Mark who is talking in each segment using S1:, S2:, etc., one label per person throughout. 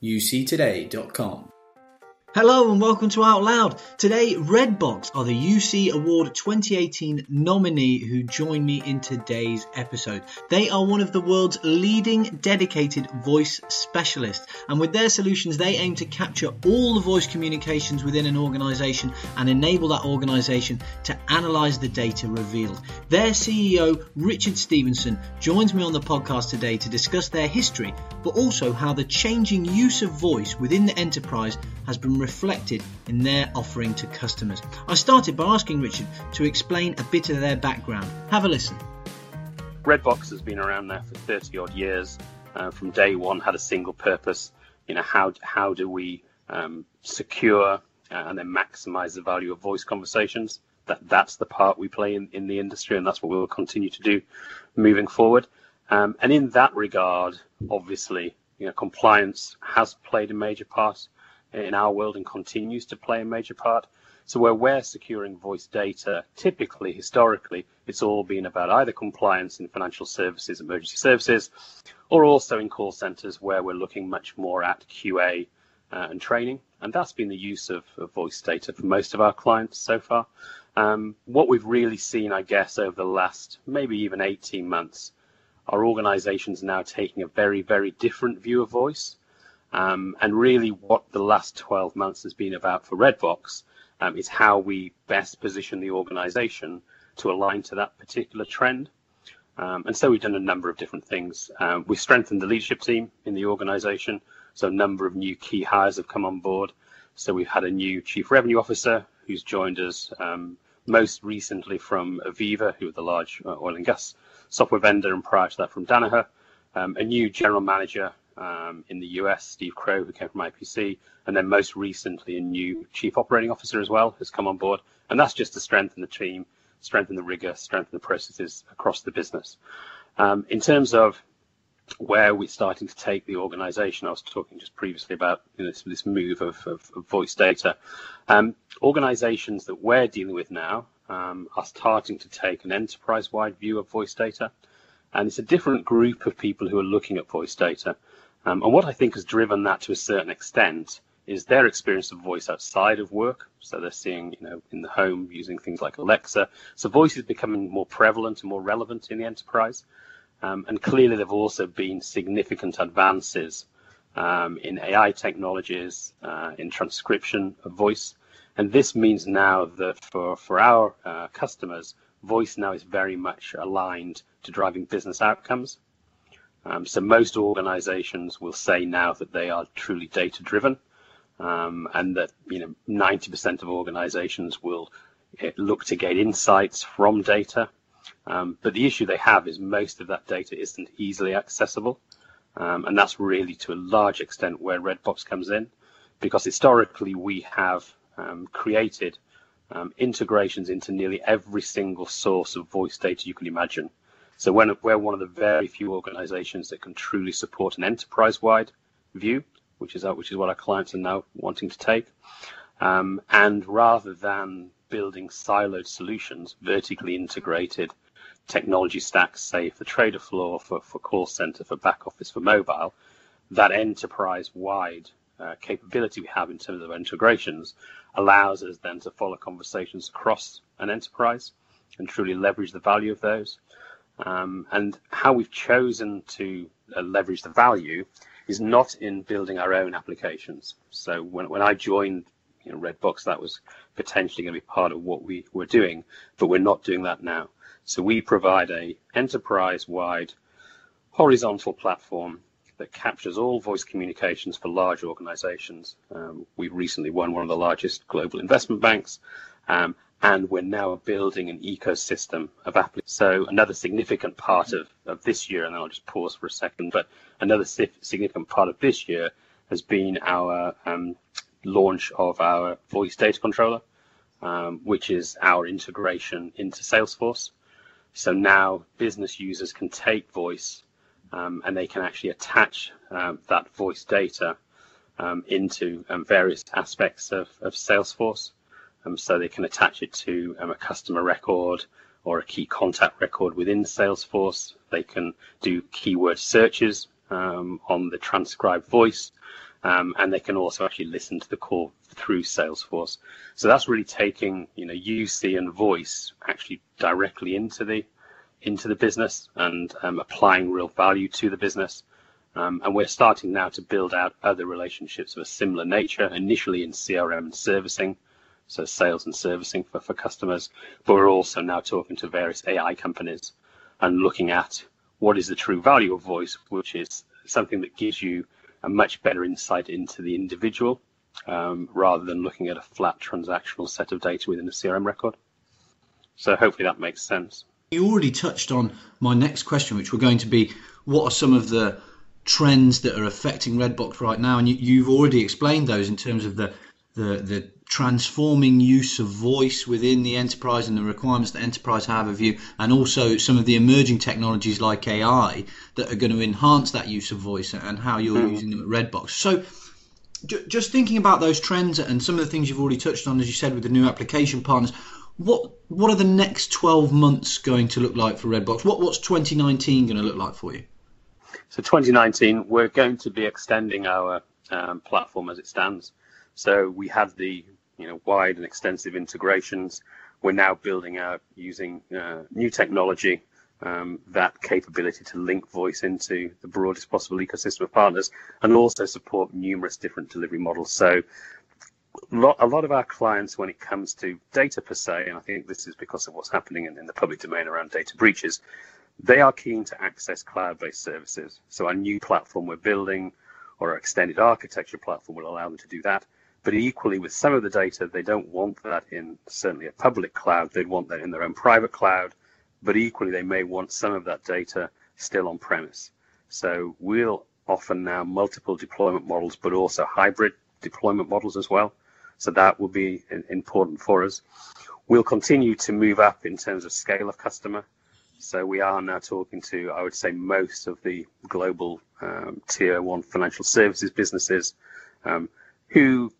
S1: uctoday.com.
S2: Hello and welcome to Out Loud. Today, Redbox are the UC Award 2018 nominee who join me in today's episode. They are one of the world's leading dedicated voice specialists, and with their solutions, they aim to capture all the voice communications within an organization and enable that organization to analyze the data revealed. Their CEO, Richard Stevenson, joins me on the podcast today to discuss their history, but also how the changing use of voice within the enterprise has been reflected in their offering to customers. I started by asking Richard to explain a bit of their background. Have a listen.
S3: Redbox has been around there for 30 odd years. Uh, from day one, had a single purpose. You know, how how do we um, secure uh, and then maximize the value of voice conversations? That that's the part we play in, in the industry, and that's what we will continue to do moving forward. Um, and in that regard, obviously, you know, compliance has played a major part in our world and continues to play a major part. So where we're securing voice data, typically, historically, it's all been about either compliance in financial services, emergency services, or also in call centers where we're looking much more at QA uh, and training. And that's been the use of, of, voice data for most of our clients so far. Um, what we've really seen, I guess, over the last maybe even 18 months, are organizations now taking a very, very different view of voice. Um, and really, what the last 12 months has been about for Redbox um, is how we best position the organization to align to that particular trend. Um, and so we've done a number of different things. Um, we've strengthened the leadership team in the organization. So a number of new key hires have come on board. So we've had a new chief revenue officer who's joined us um, most recently from AVEVA, who are the large uh, oil and gas software vendor, and prior to that from Danaher. Um, a new general manager um, in the US, Steve Crow, who came from IPC, and then most recently a new chief operating officer as well has come on board. And that's just to strengthen the team, strengthen the rigor, strengthen the processes across the business. Um, in terms of where we're starting to take the organization, I was talking just previously about you know, this, this, move of, of, of voice data. Um, organizations that we're dealing with now um, are starting to take an enterprise wide view of voice data. And it's a different group of people who are looking at voice data. Um, and what I think has driven that to a certain extent is their experience of voice outside of work. So they're seeing, you know, in the home using things like Alexa. So voice is becoming more prevalent and more relevant in the enterprise. Um, and clearly, there have also been significant advances um, in AI technologies, uh, in transcription of voice. And this means now that for, for our uh, customers, voice now is very much aligned to driving business outcomes. Um, so most organizations will say now that they are truly data driven um, and that you know 90% of organizations will eh, look to get insights from data. Um, but the issue they have is most of that data isn't easily accessible. Um, and that's really to a large extent where Redbox comes in because historically we have um, created um, integrations into nearly every single source of voice data you can imagine. So when, we're one of the very few organizations that can truly support an enterprise-wide view, which is, which is what our clients are now wanting to take. Um, and rather than building siloed solutions, vertically integrated technology stacks, say for trader floor, for, for call center, for back office, for mobile, that enterprise-wide uh, capability we have in terms of integrations allows us then to follow conversations across an enterprise and truly leverage the value of those. Um, and how we've chosen to uh, leverage the value is not in building our own applications. So when, when I joined you know, Redbox, that was potentially going to be part of what we were doing, but we're not doing that now. So we provide a enterprise-wide horizontal platform that captures all voice communications for large organizations. Um, we recently won one of the largest global investment banks, um, and we're now building an ecosystem of apps. So another significant part of, of this year, and I'll just pause for a second, but another significant part of this year has been our um, launch of our voice data controller, um, which is our integration into Salesforce. So now business users can take voice um, and they can actually attach um, that voice data um, into um, various aspects of, of Salesforce. Um, so they can attach it to um, a customer record or a key contact record within Salesforce. They can do keyword searches um, on the transcribed voice. Um, and they can also actually listen to the call through Salesforce. So that's really taking you know UC and voice actually directly into the into the business and um, applying real value to the business. Um, and we're starting now to build out other relationships of a similar nature, initially in CRM and servicing, so sales and servicing for, for customers. But we're also now talking to various AI companies and looking at what is the true value of voice, which is something that gives you a much better insight into the individual um, rather than looking at a flat transactional set of data within a CRM record. So hopefully that makes sense.
S2: You already touched on my next question, which were going to be what are some of the trends that are affecting Redbox right now? And you, have already explained those in terms of the, the, the transforming use of voice within the enterprise and the requirements that enterprise have of you, and also some of the emerging technologies like AI that are going to enhance that use of voice and how you're mm. using them at Redbox. So, just thinking about those trends and some of the things you've already touched on, as you said, with the new application partners, what what are the next 12 months going to look like for Redbox? What what's 2019 going to look like for you?
S3: So 2019, we're going to be extending our um, platform as it stands. So we had the you know wide and extensive integrations. We're now building out using uh, new technology um, that capability to link voice into the broadest possible ecosystem of partners and also support numerous different delivery models. So a lot of our clients, when it comes to data per se, and I think this is because of what's happening in, in the public domain around data breaches, they are keen to access cloud-based services. So our new platform we're building or our extended architecture platform will allow them to do that. But equally, with some of the data, they don't want that in certainly a public cloud. They'd want that in their own private cloud but equally they may want some of that data still on premise. So we'll offer now multiple deployment models, but also hybrid deployment models as well. So that will be important for us. We'll continue to move up in terms of scale of customer. So we are now talking to, I would say, most of the global um, tier one financial services businesses um, who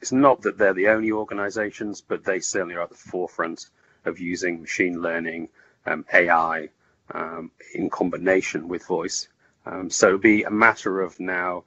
S3: it's not that they're the only organizations, but they certainly are at the forefront of using machine learning, um, AI um, in combination with voice. Um, so it'll be a matter of now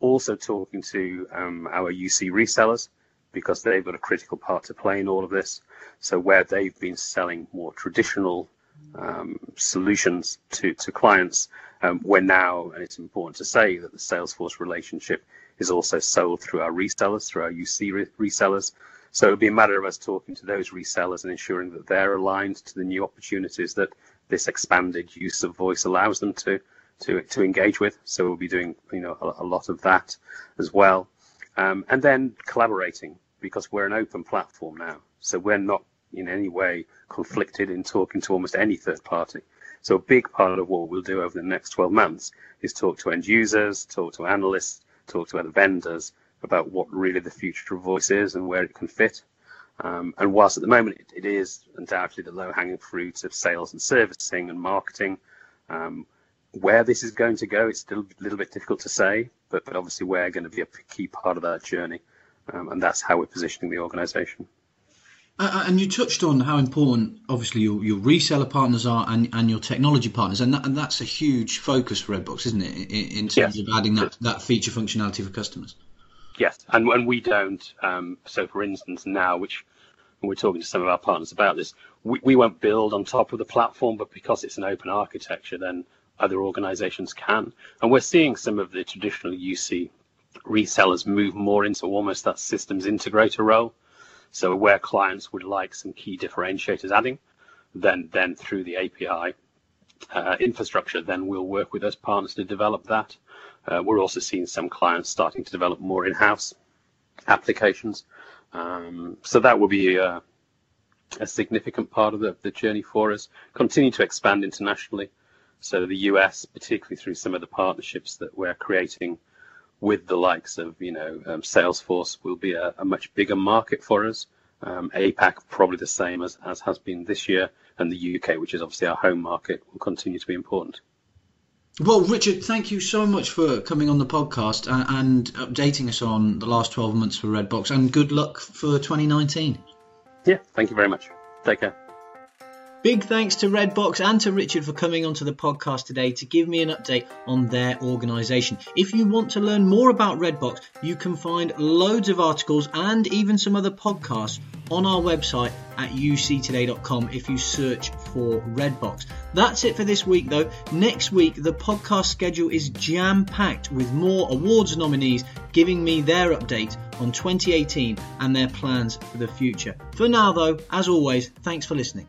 S3: also talking to um, our UC resellers because they've got a critical part to play in all of this. So where they've been selling more traditional um, solutions to, to clients, um, we're now, and it's important to say that the Salesforce relationship is also sold through our resellers, through our UC re- resellers. So it'll be a matter of us talking to those resellers and ensuring that they're aligned to the new opportunities that this expanded use of voice allows them to to to engage with. So we'll be doing you know a, a lot of that as well, um, and then collaborating because we're an open platform now. So we're not in any way conflicted in talking to almost any third party. So a big part of what we'll do over the next 12 months is talk to end users, talk to analysts, talk to other vendors, about what really the future of voice is and where it can fit. Um, and whilst at the moment it, it is undoubtedly the low hanging fruit of sales and servicing and marketing, um, where this is going to go, it's still a little bit difficult to say, but, but obviously we're going to be a key part of that journey. Um, and that's how we're positioning the organization.
S2: Uh, uh, and you touched on how important, obviously, your, your reseller partners are and, and your technology partners, and, that, and that's a huge focus for Redbox, isn't it, in, in terms yes. of adding that, that feature functionality for customers?
S3: Yes, and and we don't. Um, so, for instance, now, which we're talking to some of our partners about this, we, we won't build on top of the platform, but because it's an open architecture, then other organizations can. And we're seeing some of the traditional UC resellers move more into almost that systems integrator role. So where clients would like some key differentiators adding, then then through the API uh, infrastructure, then we'll work with those partners to develop that. Uh, we're also seeing some clients starting to develop more in-house applications. Um, so that will be a, a significant part of the, the, journey for us. Continue to expand internationally. So the US, particularly through some of the partnerships that we're creating with the likes of, you know, um, Salesforce, will be a, a, much bigger market for us. Um, APAC probably the same as, as has been this year, and the UK, which is obviously our home market, will continue to be important.
S2: Well, Richard, thank you so much for coming on the podcast and updating us on the last 12 months for Redbox, and good luck for 2019.
S3: Yeah, thank you very much. Take care.
S2: Big thanks to Redbox and to Richard for coming onto the podcast today to give me an update on their organisation. If you want to learn more about Redbox, you can find loads of articles and even some other podcasts on our website at uctoday.com if you search for Redbox. That's it for this week though. Next week, the podcast schedule is jam packed with more awards nominees giving me their update on 2018 and their plans for the future. For now though, as always, thanks for listening.